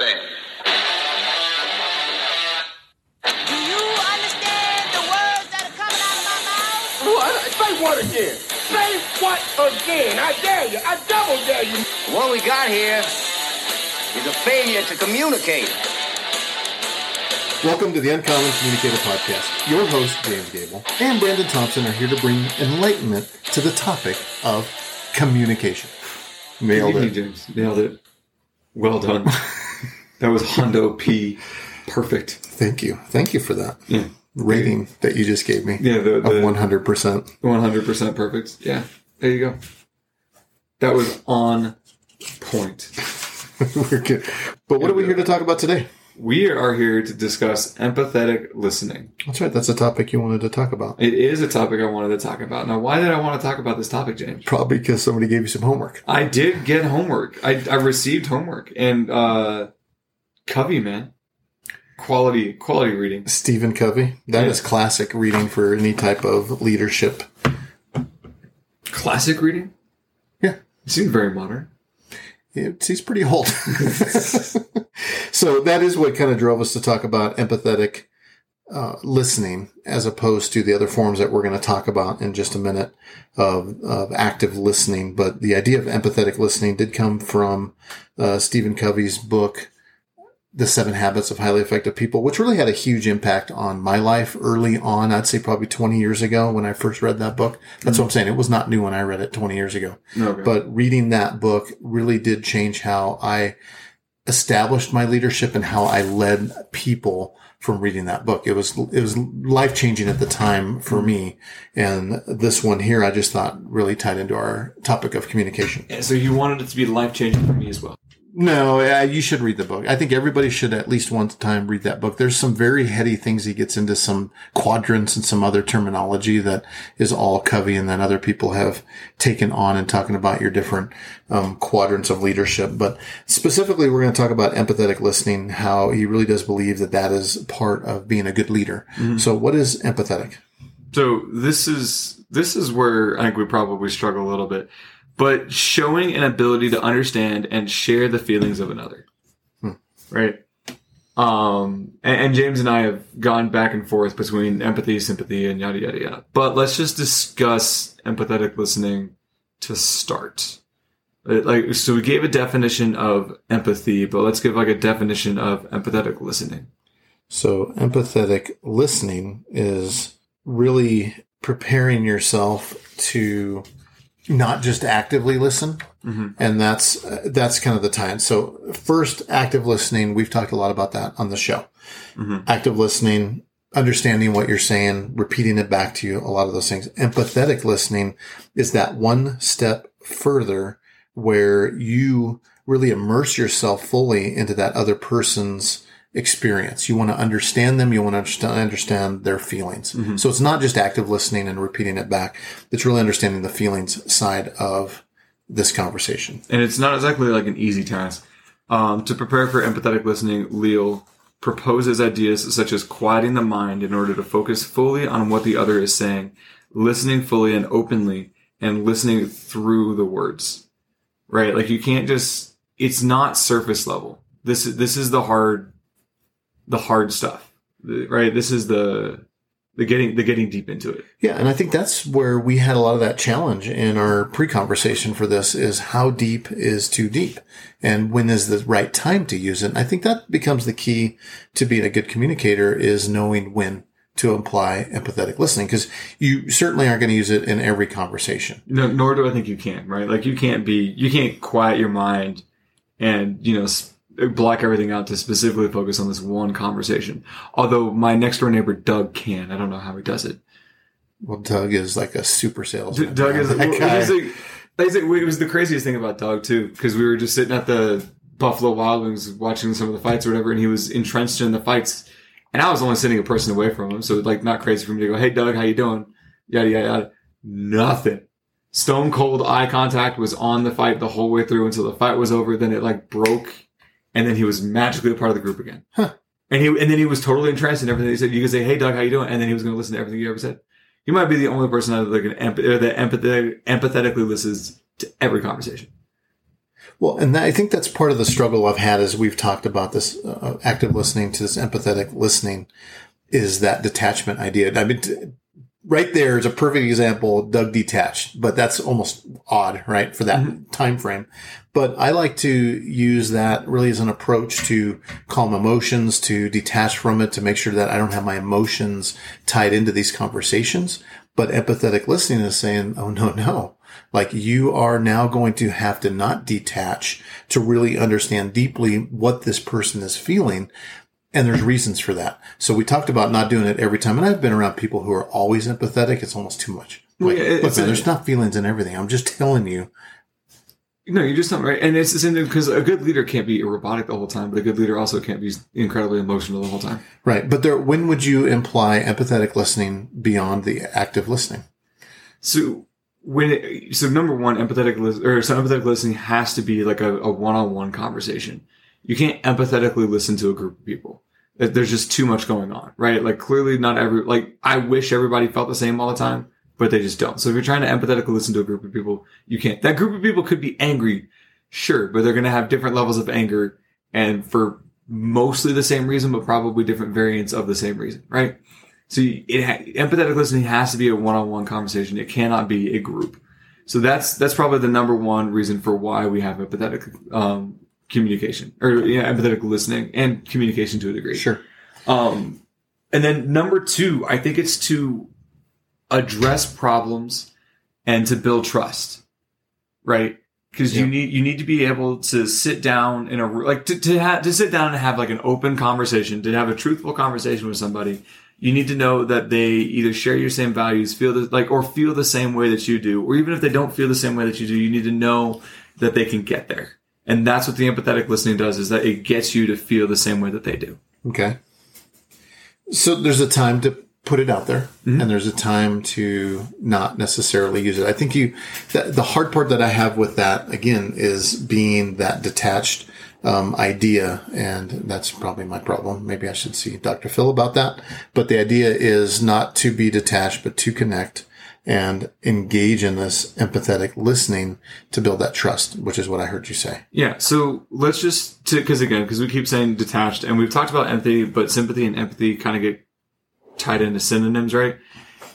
understand. Do you understand the words that are coming out of my mouth? What? Say what again? Say what again? I dare you. I double dare you. What we got here is a failure to communicate. Welcome to the Uncommon Communicator Podcast. Your host, James Gable, and Brandon Thompson are here to bring enlightenment to the topic of communication. Nailed Easy, it. James. Nailed it. Well done. that was Hondo P. Perfect. Thank you. Thank you for that Yeah. rating that you just gave me Yeah, the, the 100%. 100% perfect. Yeah. There you go. That was on point. We're good. But what are we here to talk about today? We are here to discuss empathetic listening. That's right. That's a topic you wanted to talk about. It is a topic I wanted to talk about. Now, why did I want to talk about this topic, James? Probably because somebody gave you some homework. I did get homework. I, I received homework and, uh, Covey, man. Quality, quality reading. Stephen Covey. That is Yeah. classic reading for any type of leadership. Classic reading? Yeah. It seems very modern. It's, he's pretty old. so that is what kind of drove us to talk about empathetic uh, listening as opposed to the other forms that we're going to talk about in just a minute of, of active listening. But the idea of empathetic listening did come from uh, Stephen Covey's book, The Seven Habits of Highly Effective People, which really had a huge impact on my life early on. I'd say probably 20 years ago when I first read that book. That's what I'm saying. It was not new when I read it 20 years ago. Okay. But reading that book really did change how I established my leadership and how I led people from reading that book. It was, it was life changing at the time for me. And this one here, I just thought really tied into our topic of communication. Yeah, so you wanted it to be life changing for me as well. No, uh, you should read the book. I think everybody should at least one time read that book. There's some very heady things. He gets into some quadrants and some other terminology that is all Covey and then other people have taken on and talking about your different um, quadrants of leadership. But specifically, we're going to talk about empathetic listening, how he really does believe that that is part of being a good leader. So what is empathetic? So this is this is where I think we probably struggle a little bit. But showing an ability to understand and share the feelings of another. Right? Um and, and James and I have gone back and forth between empathy, sympathy, and yada yada yada. But let's just discuss empathetic listening to start. Uh, Like so we gave a definition of empathy, but let's give like a definition of empathetic listening. So empathetic listening is really preparing yourself to not just actively listen. And that's, uh, that's kind of the time. So first active listening, we've talked a lot about that on the show. Active listening, understanding what you're saying, repeating it back to you, a lot of those things. Empathetic listening is that one step further where you really immerse yourself fully into that other person's experience. You want to understand them. You want to understand, understand their feelings. So it's not just active listening and repeating it back. It's really understanding the feelings side of this conversation. and it's not exactly like an easy task. Um, to prepare for empathetic listening, Leal proposes ideas such as quieting the mind in order to focus fully on what the other is saying, listening fully and openly, and listening through the words. Right? Like you can't just. It's not surface level. This this is the hard, the hard stuff. Right? This is the the getting the getting deep into it. Yeah, and I think that's where we had a lot of that challenge in our pre-conversation for this is how deep is too deep and when is the right time to use it. And I think that becomes the key to being a good communicator is knowing when to apply empathetic listening because you certainly aren't going to use it in every conversation. No, nor do I think you can, right? Like you can't be, you can't quiet your mind and, you know, s- block everything out to specifically focus on this one conversation. Although my next door neighbor, Doug, can. I don't know how he does it. Well, Doug is like a super salesman. Doug is, well, like, like- it was the craziest thing about Doug too, because we were just sitting at the Buffalo Wild Wings watching some of the fights or whatever, and he was entrenched in the fights. And I was only sitting a person away from him, so like not crazy for me to go, "Hey, Doug, how you doing?" Yada yada yada. Nothing. Stone cold eye contact was on the fight the whole way through until the fight was over. Then it like broke, and then he was magically a part of the group again. And he and then he was totally entranced in everything he said. You could say, "Hey, Doug, how you doing?" And then he was going to listen to everything you ever said. You might be the only person out there that can empath- that empathetic, empathetically listens to every conversation. Well, and that, I think that's part of the struggle I've had as we've talked about this uh, active listening to this empathetic listening is that detachment idea. I mean, right there is a perfect example. Doug detached, but that's almost odd, right, for that mm-hmm. time frame. But I like to use that really as an approach to calm emotions, to detach from it, to make sure that I don't have my emotions tied into these conversations. But empathetic listening is saying, oh, no, no. Like you are now going to have to not detach to really understand deeply what this person is feeling. And there's reasons for that. So we talked about not doing it every time. And I've been around people who are always empathetic. It's almost too much. Like, yeah, look, man, there's not feelings in everything. I'm just telling you. No, you're just not right. And it's the because a good leader can't be robotic the whole time, but a good leader also can't be incredibly emotional the whole time. Right. But there, when would you imply empathetic listening beyond the active listening? So when it, so number one, empathetic or so empathetic listening has to be like a, a one-on-one conversation. You can't empathetically listen to a group of people. There's just too much going on, right? Like clearly not every like I wish everybody felt the same all the time, but they just don't. So if you're trying to empathetically listen to a group of people, you can't. That group of people could be angry, sure, but they're going to have different levels of anger and for mostly the same reason, but probably different variants of the same reason, right? So empathetic listening has to be a one-on-one conversation. It cannot be a group. So that's that's probably the number one reason for why we have empathetic um, communication or yeah, empathetic listening and communication to a degree. Sure. Um, and then number two, I think it's to address problems and to build trust, right? Because you need you need to be able to sit down in a like to to, ha- to sit down and have like an open conversation, to have a truthful conversation with somebody. You need to know that they either share your same values, feel the, like, or feel the same way that you do, or even if they don't feel the same way that you do, you need to know that they can get there. And that's what the empathetic listening does: is that it gets you to feel the same way that they do. Okay. So there's a time to put it out there and there's a time to not necessarily use it. I think you, the, the hard part that I have with that again is being that detached um, idea. And that's probably my problem. Maybe I should see Dr. Phil about that. But the idea is not to be detached, but to connect and engage in this empathetic listening to build that trust, which is what I heard you say. Yeah, so let's just because again, because we keep saying detached, and we've talked about empathy, but sympathy and empathy kind of get tied into synonyms, right?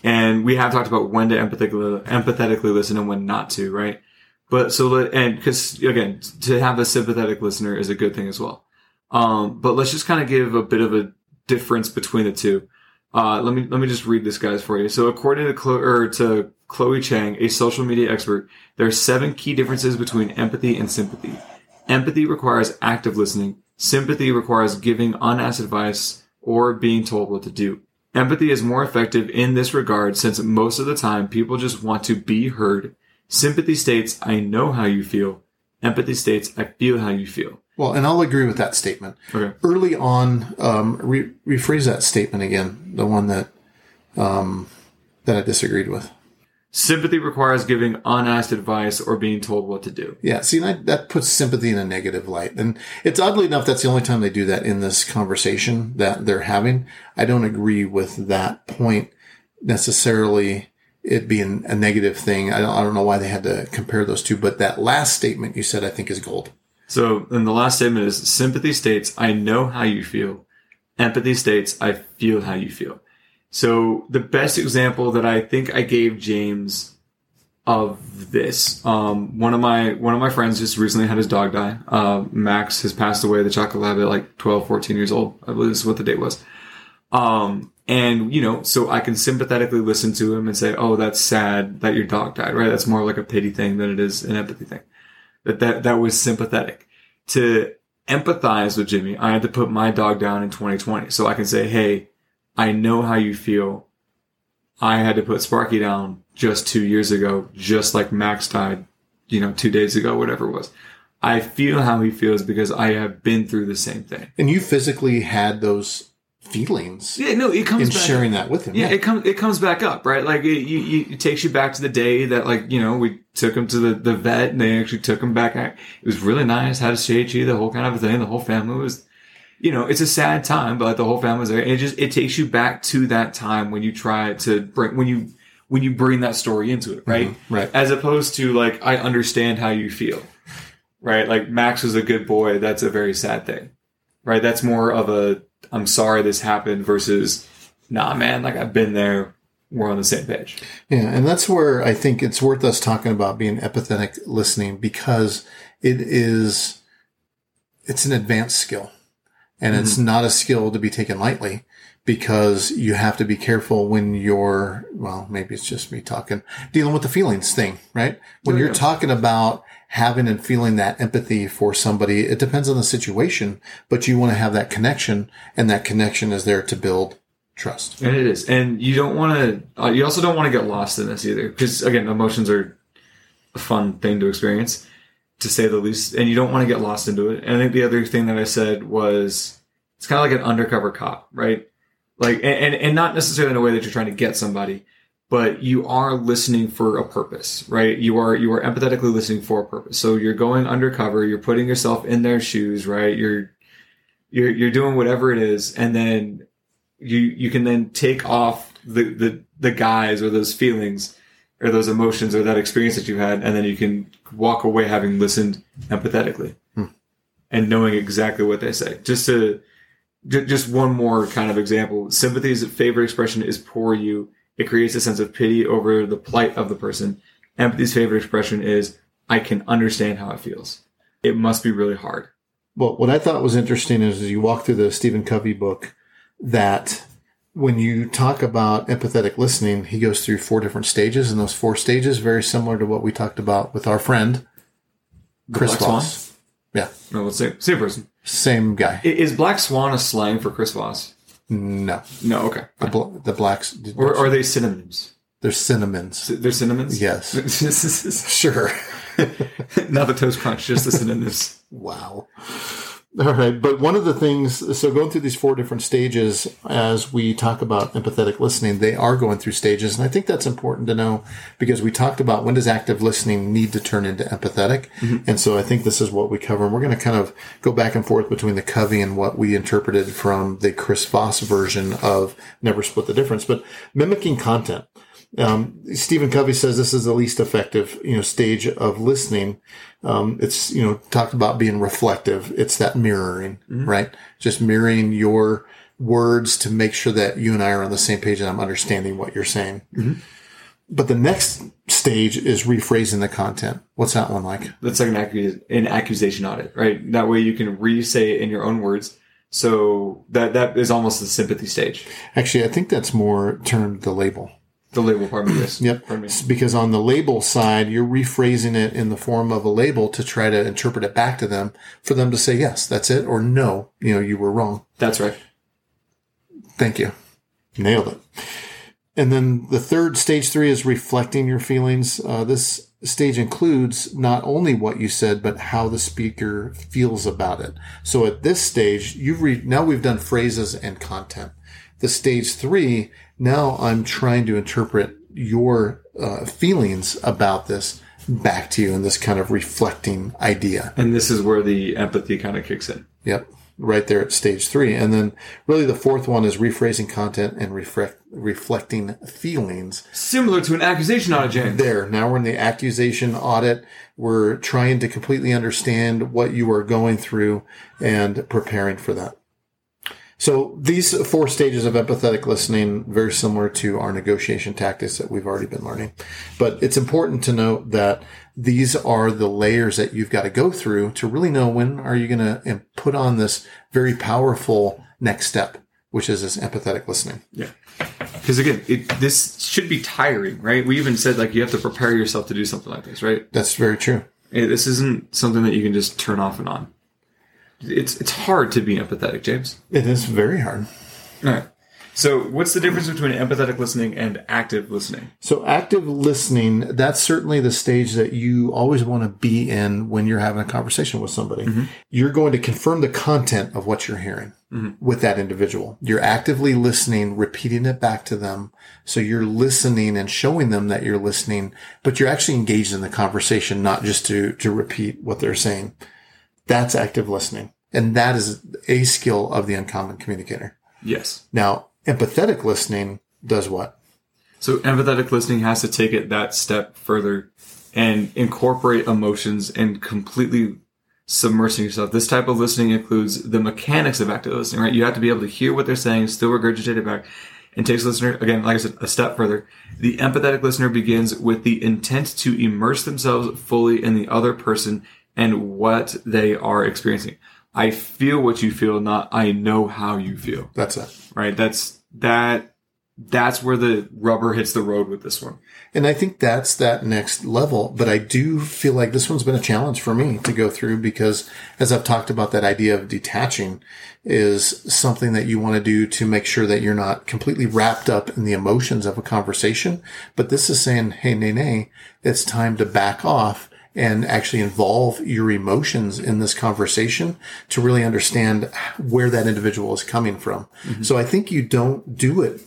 And we have talked about when to empathetically empathetically listen and when not to, right? But so and because again, to have a sympathetic listener is a good thing as well. Um, but let's just kind of give a bit of a difference between the two. Uh, let me let me just read this guys for you. So according to Chloe, or to Chloe Chang, a social media expert, there are seven key differences between empathy and sympathy. Empathy requires active listening. Sympathy requires giving unasked advice or being told what to do. Empathy is more effective in this regard since most of the time people just want to be heard. Sympathy states, I know how you feel. Empathy states, I feel how you feel. Well, and I'll agree with that statement. Okay. Early on, um, re- rephrase that statement again, the one that um, that I disagreed with. Sympathy requires giving unasked advice or being told what to do. Yeah, see, that, that puts sympathy in a negative light. And it's oddly enough, that's the only time they do that in this conversation that they're having. I don't agree with that point necessarily it being a negative thing. I don't, I don't know why they had to compare those two, but that last statement you said, I think is gold. So, and the last statement is sympathy states, I know how you feel. Empathy states, I feel how you feel. So, the best example that I think I gave James of this, um, one of my, one of my friends just recently had his dog die. Uh, Max has passed away, the chocolate lab at like 12, 14 years old. I believe this is what the date was. Um, and you know, so I can sympathetically listen to him and say, "Oh, that's sad that your dog died." Right? That's more like a pity thing than it is an empathy thing. That that that was sympathetic. To empathize with Jimmy, I had to put my dog down in 2020, so I can say, "Hey, I know how you feel. I had to put Sparky down just two years ago, just like Max died, you know, two days ago, whatever it was." I feel how he feels because I have been through the same thing. And you physically had those feelings Yeah, no, it comes in sharing that with him. Yeah, it comes it comes back up, right? Like it, you, you, it takes you back to the day that, like you know, we took him to the, the vet, and they actually took him back. It was really nice. Had a CHE, the whole kind of thing. The whole family was, you know, it's a sad time, but the whole family was there. And it just it takes you back to that time when you try to bring when you when you bring that story into it, right? Mm-hmm. right. As opposed to like, I understand how you feel. right? Like Max was a good boy. That's a very sad thing, right? That's more of a I'm sorry this happened versus nah, man. Like I've been there. We're on the same page. Yeah, and that's where I think it's worth us talking about being empathetic listening because it is it's an advanced skill. And it's mm-hmm. not a skill to be taken lightly because you have to be careful when you're well, maybe it's just me talking dealing with the feelings thing, right? When Oh, you're yeah. talking about having and feeling that empathy for somebody, it depends on the situation, but you want to have that connection and that connection is there to build trust. And it is. And you don't want to, uh, you also don't want to get lost in this either. Because again, emotions are a fun thing to experience, to say the least. And you don't want to get lost into it. And I think the other thing that I said was it's kind of like an undercover cop, right? Like, and, and, and not necessarily in a way that you're trying to get somebody, but you are listening for a purpose, right? You are, you are empathetically listening for a purpose. So you're going undercover, you're putting yourself in their shoes, right? You're, you're, you're doing whatever it is. And then you you can then take off the the the guys or those feelings or those emotions or that experience that you had and then you can walk away having listened empathetically hmm. and knowing exactly what they say just to just one more kind of example sympathy's favorite expression is poor you it creates a sense of pity over the plight of the person empathy's favorite expression is i can understand how it feels it must be really hard Well, what I thought was interesting is as you walk through the Stephen Covey book that when you talk about empathetic listening, he goes through four different stages, and those four stages very similar to what we talked about with our friend Chris Black Swan? Voss. Yeah, no let's say same person same guy. Is Black Swan a slang for Chris Voss? No, No, okay. the, bl- the blacks. Or are they synonyms? they're cinnamons. They're? Yes, Yes. sure. Not the Toast Crunch, just the synonyms. Wow. All right. But one of the things, so going through these four different stages as we talk about empathetic listening, they are going through stages. And I think that's important to know because we talked about when does active listening need to turn into empathetic. Mm-hmm. And so I think this is what we cover. And we're going to kind of go back and forth between the Covey and what we interpreted from the Chris Voss version of Never Split the Difference. But mimicking content. Um, Stephen Covey says this is the least effective, you know, stage of listening. Um, it's, you know, talked about being reflective. It's that mirroring, right? Just mirroring your words to make sure that you and I are on the same page and I'm understanding what you're saying. But the next stage is rephrasing the content. What's that one like? That's like an, accus- an accusation audit, right? That way you can re-say it in your own words. So that that is almost the sympathy stage. Actually, I think that's more termed the label. The label part of this. Yep. Pardon me. Because on the label side, you're rephrasing it in the form of a label to try to interpret it back to them for them to say, yes, that's it, or no, you know, you were wrong. That's right. Thank you. Nailed it. And then the third stage three is reflecting your feelings. Uh, this stage includes not only what you said, but how the speaker feels about it. So at this stage, you've re- now we've done phrases and content. The stage three, now I'm trying to interpret your uh, feelings about this back to you in this kind of reflecting idea. And this is where the empathy kind of kicks in. Yep. Right there at stage three. And then really the fourth one is rephrasing content and reflect, reflecting feelings. Similar to an accusation audit, James. There. Now we're in the accusation audit. We're trying to completely understand what you are going through and preparing for that. So these four stages of empathetic listening, very similar to our negotiation tactics that we've already been learning. But it's important to note that these are the layers that you've got to go through to really know when are you going to put on this very powerful next step, which is this empathetic listening. Yeah. Because again, it, this should be tiring, right? We even said like you have to prepare yourself to do something like this, right? That's very true. This isn't something that you can just turn off and on. It's it's hard to be empathetic, James. It is very hard. All right. So, what's the difference between empathetic listening and active listening? So active listening, that's certainly the stage that you always want to be in when you're having a conversation with somebody. Mm-hmm. You're going to confirm the content of what you're hearing mm-hmm. with that individual. You're actively listening, repeating it back to them. So you're listening and showing them that you're listening, but you're actually engaged in the conversation, not just to, to repeat what they're saying. That's active listening. And that is a skill of the uncommon communicator. Yes. Now, empathetic listening does what? So, empathetic listening has to take it that step further and incorporate emotions and completely submersing yourself. This type of listening includes the mechanics of active listening, right? You have to be able to hear what they're saying, still regurgitate it back. And takes listener, again, like I said, a step further. The empathetic listener begins with the intent to immerse themselves fully in the other person and what they are experiencing. I feel what you feel, not I know how you feel, That's it. right? That's, that, that's where the rubber hits the road with this one. And I think that's that next level. But I do feel like this one's been a challenge for me to go through because as I've talked about that idea of detaching is something that you want to do to make sure that you're not completely wrapped up in the emotions of a conversation. But this is saying, Hey, nay, nay, it's time to back off and actually involve your emotions in this conversation to really understand where that individual is coming from. Mm-hmm. So I think you don't do it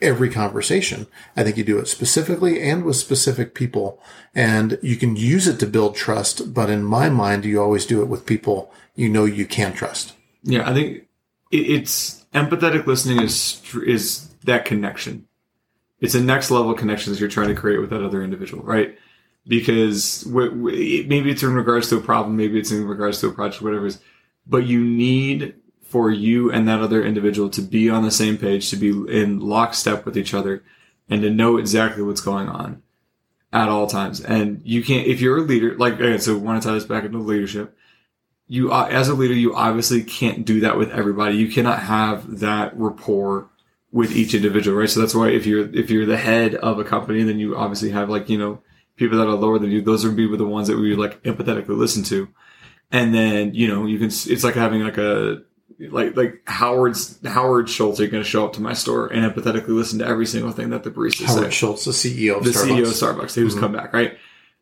every conversation. I think you do it specifically and with specific people and you can use it to build trust. But in my mind, you always do it with people you know you can trust. Yeah, I think it's empathetic listening is is that connection. It's a next level connection that you're trying to create with that other individual, right? Because maybe it's in regards to a problem, maybe it's in regards to a project, whatever it is. But you need for you and that other individual to be on the same page, to be in lockstep with each other, and to know exactly what's going on at all times. And you can't, if you're a leader, like, okay, so want to tie this back into leadership you uh, as a leader you obviously can't do that with everybody you cannot have that rapport with each individual right so that's why if you're if you're the head of a company then you obviously have like you know people that are lower than you those would be the ones that we would like empathetically listen to and then you know you can it's like having like a like like howard's howard schultz are going to show up to my store and empathetically listen to every single thing that the baristas say Howard Schultz, the CEO of the Starbucks. CEO of Starbucks. He was mm-hmm. come back, right?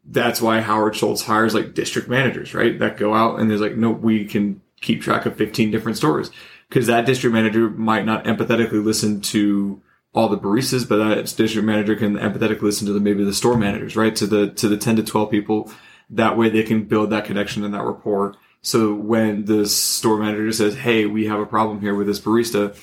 That's why Howard Schultz hires like district managers, right? That go out and there's like, no, we can keep track of 15 different stores because that district manager might not empathetically listen to all the baristas, but that district manager can empathetically listen to the, maybe the store managers, right? To the, to the 10 to 12 people. That way they can build that connection and that rapport. So when the store manager says, Hey, we have a problem here with this barista,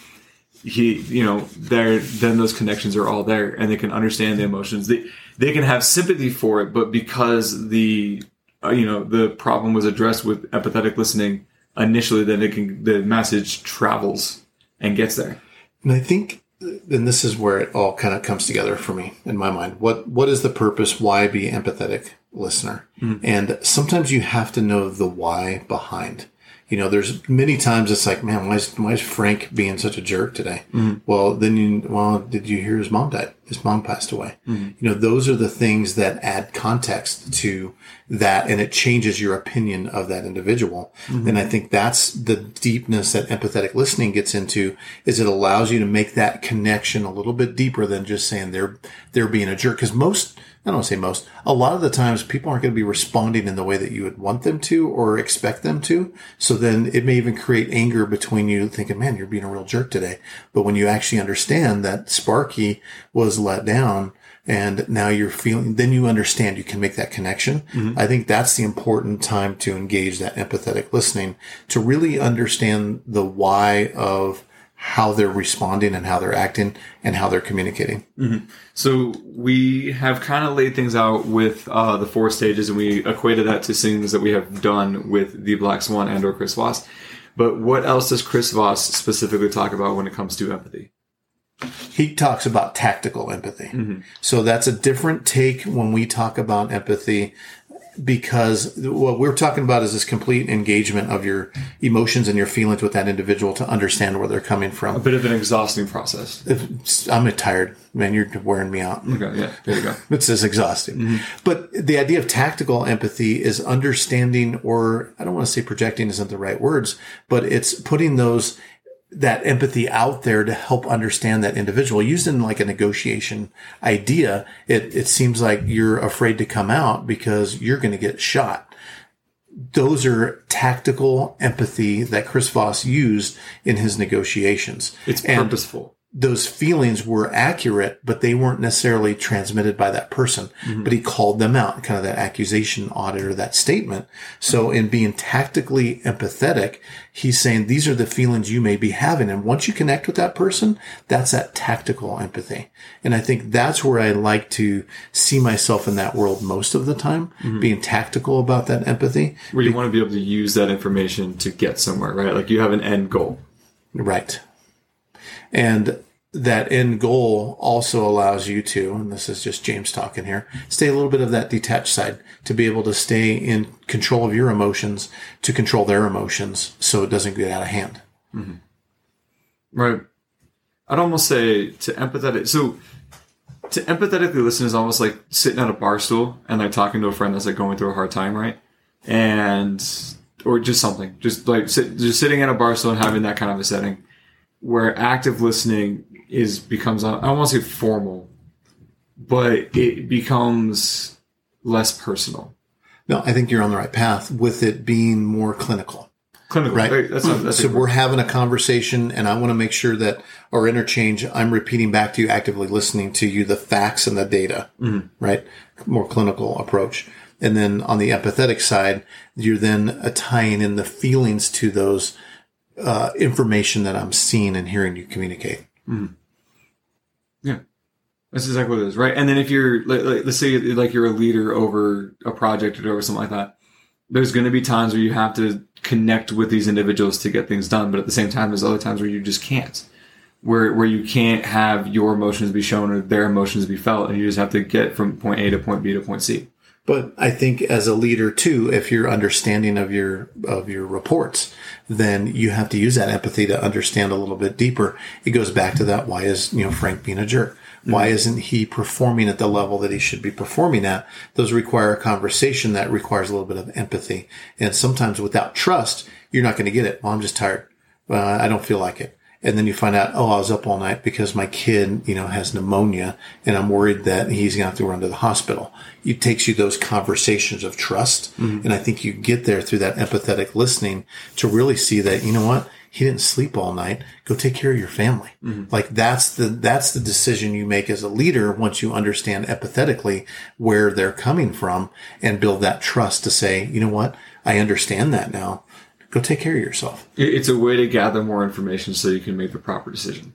he, you know, there, then those connections are all there and they can understand the emotions. They, they can have sympathy for it, but because the, uh, you know, the problem was addressed with empathetic listening initially, then it can, the message travels and gets there. And I think, and this is where it all kind of comes together for me in my mind. What what is the purpose? Why be empathetic listener? Hmm. And sometimes you have to know the why behind. You know, there's many times it's like, man, why is, why is Frank being such a jerk today? Mm-hmm. Well, then you, well, did you hear his mom died? His mom passed away. Mm-hmm. You know, those are the things that add context to that and it changes your opinion of that individual. Mm-hmm. And I think that's the deepness that empathetic listening gets into is it allows you to make that connection a little bit deeper than just saying they're, they're being a jerk. Cause most, I don't say most, a lot of the times people aren't going to be responding in the way that you would want them to or expect them to. So then it may even create anger between you thinking, man, you're being a real jerk today. But when you actually understand that Sparky was let down and now you're feeling, then you understand you can make that connection. Mm-hmm. I think that's the important time to engage that empathetic listening to really understand the why of how they're responding and how they're acting and how they're communicating. So we have kind of laid things out with uh, the four stages, and we equated that to things that we have done with the Black Swan and or Chris Voss. But what else does Chris Voss specifically talk about when it comes to empathy? he talks about tactical empathy. So that's a different take when we talk about empathy because what we're talking about is this complete engagement of your emotions and your feelings with that individual to understand where they're coming from. A bit of an exhausting process. If- I'm tired, man. You're wearing me out. Okay, yeah, there you go. It's just exhausting. Mm-hmm. But the idea of tactical empathy is understanding, or I don't want to say projecting isn't the right words, but it's putting those, that empathy out there to help understand that individual. Used in like a negotiation idea, it, it seems like you're afraid to come out because you're going to get shot. Those are tactical empathy that Chris Voss used in his negotiations. It's And- purposeful. Those feelings were accurate, but they weren't necessarily transmitted by that person. Mm-hmm. But he called them out, kind of that accusation audit or that statement. So in being tactically empathetic, he's saying these are the feelings you may be having. And once you connect with that person, that's that tactical empathy. And I think that's where I like to see myself in that world most of the time, mm-hmm. being tactical about that empathy. Where you want to be able to use that information to get somewhere, right? Like you have an end goal. Right. And that end goal also allows you to, and this is just James talking here, stay a little bit of that detached side to be able to stay in control of your emotions, to control their emotions so it doesn't get out of hand. Mm-hmm. Right. I'd almost say to empathetic. So to empathetically listen is almost like sitting at a bar stool and like talking to a friend that's like going through a hard time, right? And or just something, just like sit, just sitting at a bar stool and having that kind of a setting where active listening is becomes I don't want to say formal, but it becomes less personal. No, I think you're on the right path with it being more clinical. Clinical, Right. That's, not, that's so we're having a conversation and I want to make sure that our interchange, I'm repeating back to you, actively listening to you, the facts and the data, mm-hmm. right? More clinical approach. And then on the empathetic side, you're then tying in the feelings to those uh, information that I'm seeing and hearing you communicate. Yeah, that's exactly what it is, right? And then if you're, like, let's say, like you're a leader over a project or over something like that, there's going to be times where you have to connect with these individuals to get things done, but at the same time, there's other times where you just can't, where where you can't have your emotions be shown or their emotions be felt, and you just have to get from point A to point B to point C. But I think as a leader too, if you're understanding of your of your reports, then you have to use that empathy to understand a little bit deeper. It goes back to that why is you know Frank being a jerk? Why mm-hmm. isn't he performing at the level that he should be performing at? Those require a conversation that requires a little bit of empathy. And sometimes without trust, you're not going to get it. Well, I'm just tired. Well, I don't feel like it. And then you find out, oh, I was up all night because my kid, you know, has pneumonia and I'm worried that he's going to have to run to the hospital. It takes you those conversations of trust. Mm-hmm. And I think you get there through that empathetic listening to really see that, you know what? He didn't sleep all night. Go take care of your family. Mm-hmm. Like that's the, that's the decision you make as a leader once you understand empathetically where they're coming from and build that trust to say, you know what? I understand that now. Go take care of yourself. It's a way to gather more information so you can make the proper decision.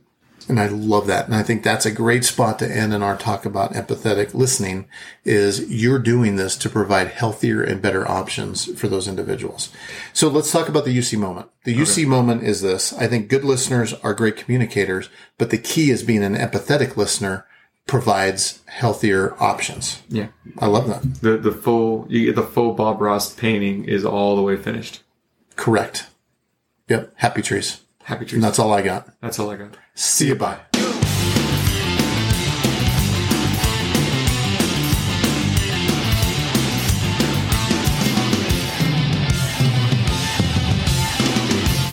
And I love that. And I think that's a great spot to end in our talk about empathetic listening is you're doing this to provide healthier and better options for those individuals. So let's talk about the UC moment. The UC moment is this. I think good listeners are great communicators, but the key is being an empathetic listener provides healthier options. Yeah, I love that. the the full you get the full Bob Ross painting is all the way finished. Correct. Yep. Happy trees. Happy trees. And that's all I got. That's all I got. See you. Bye.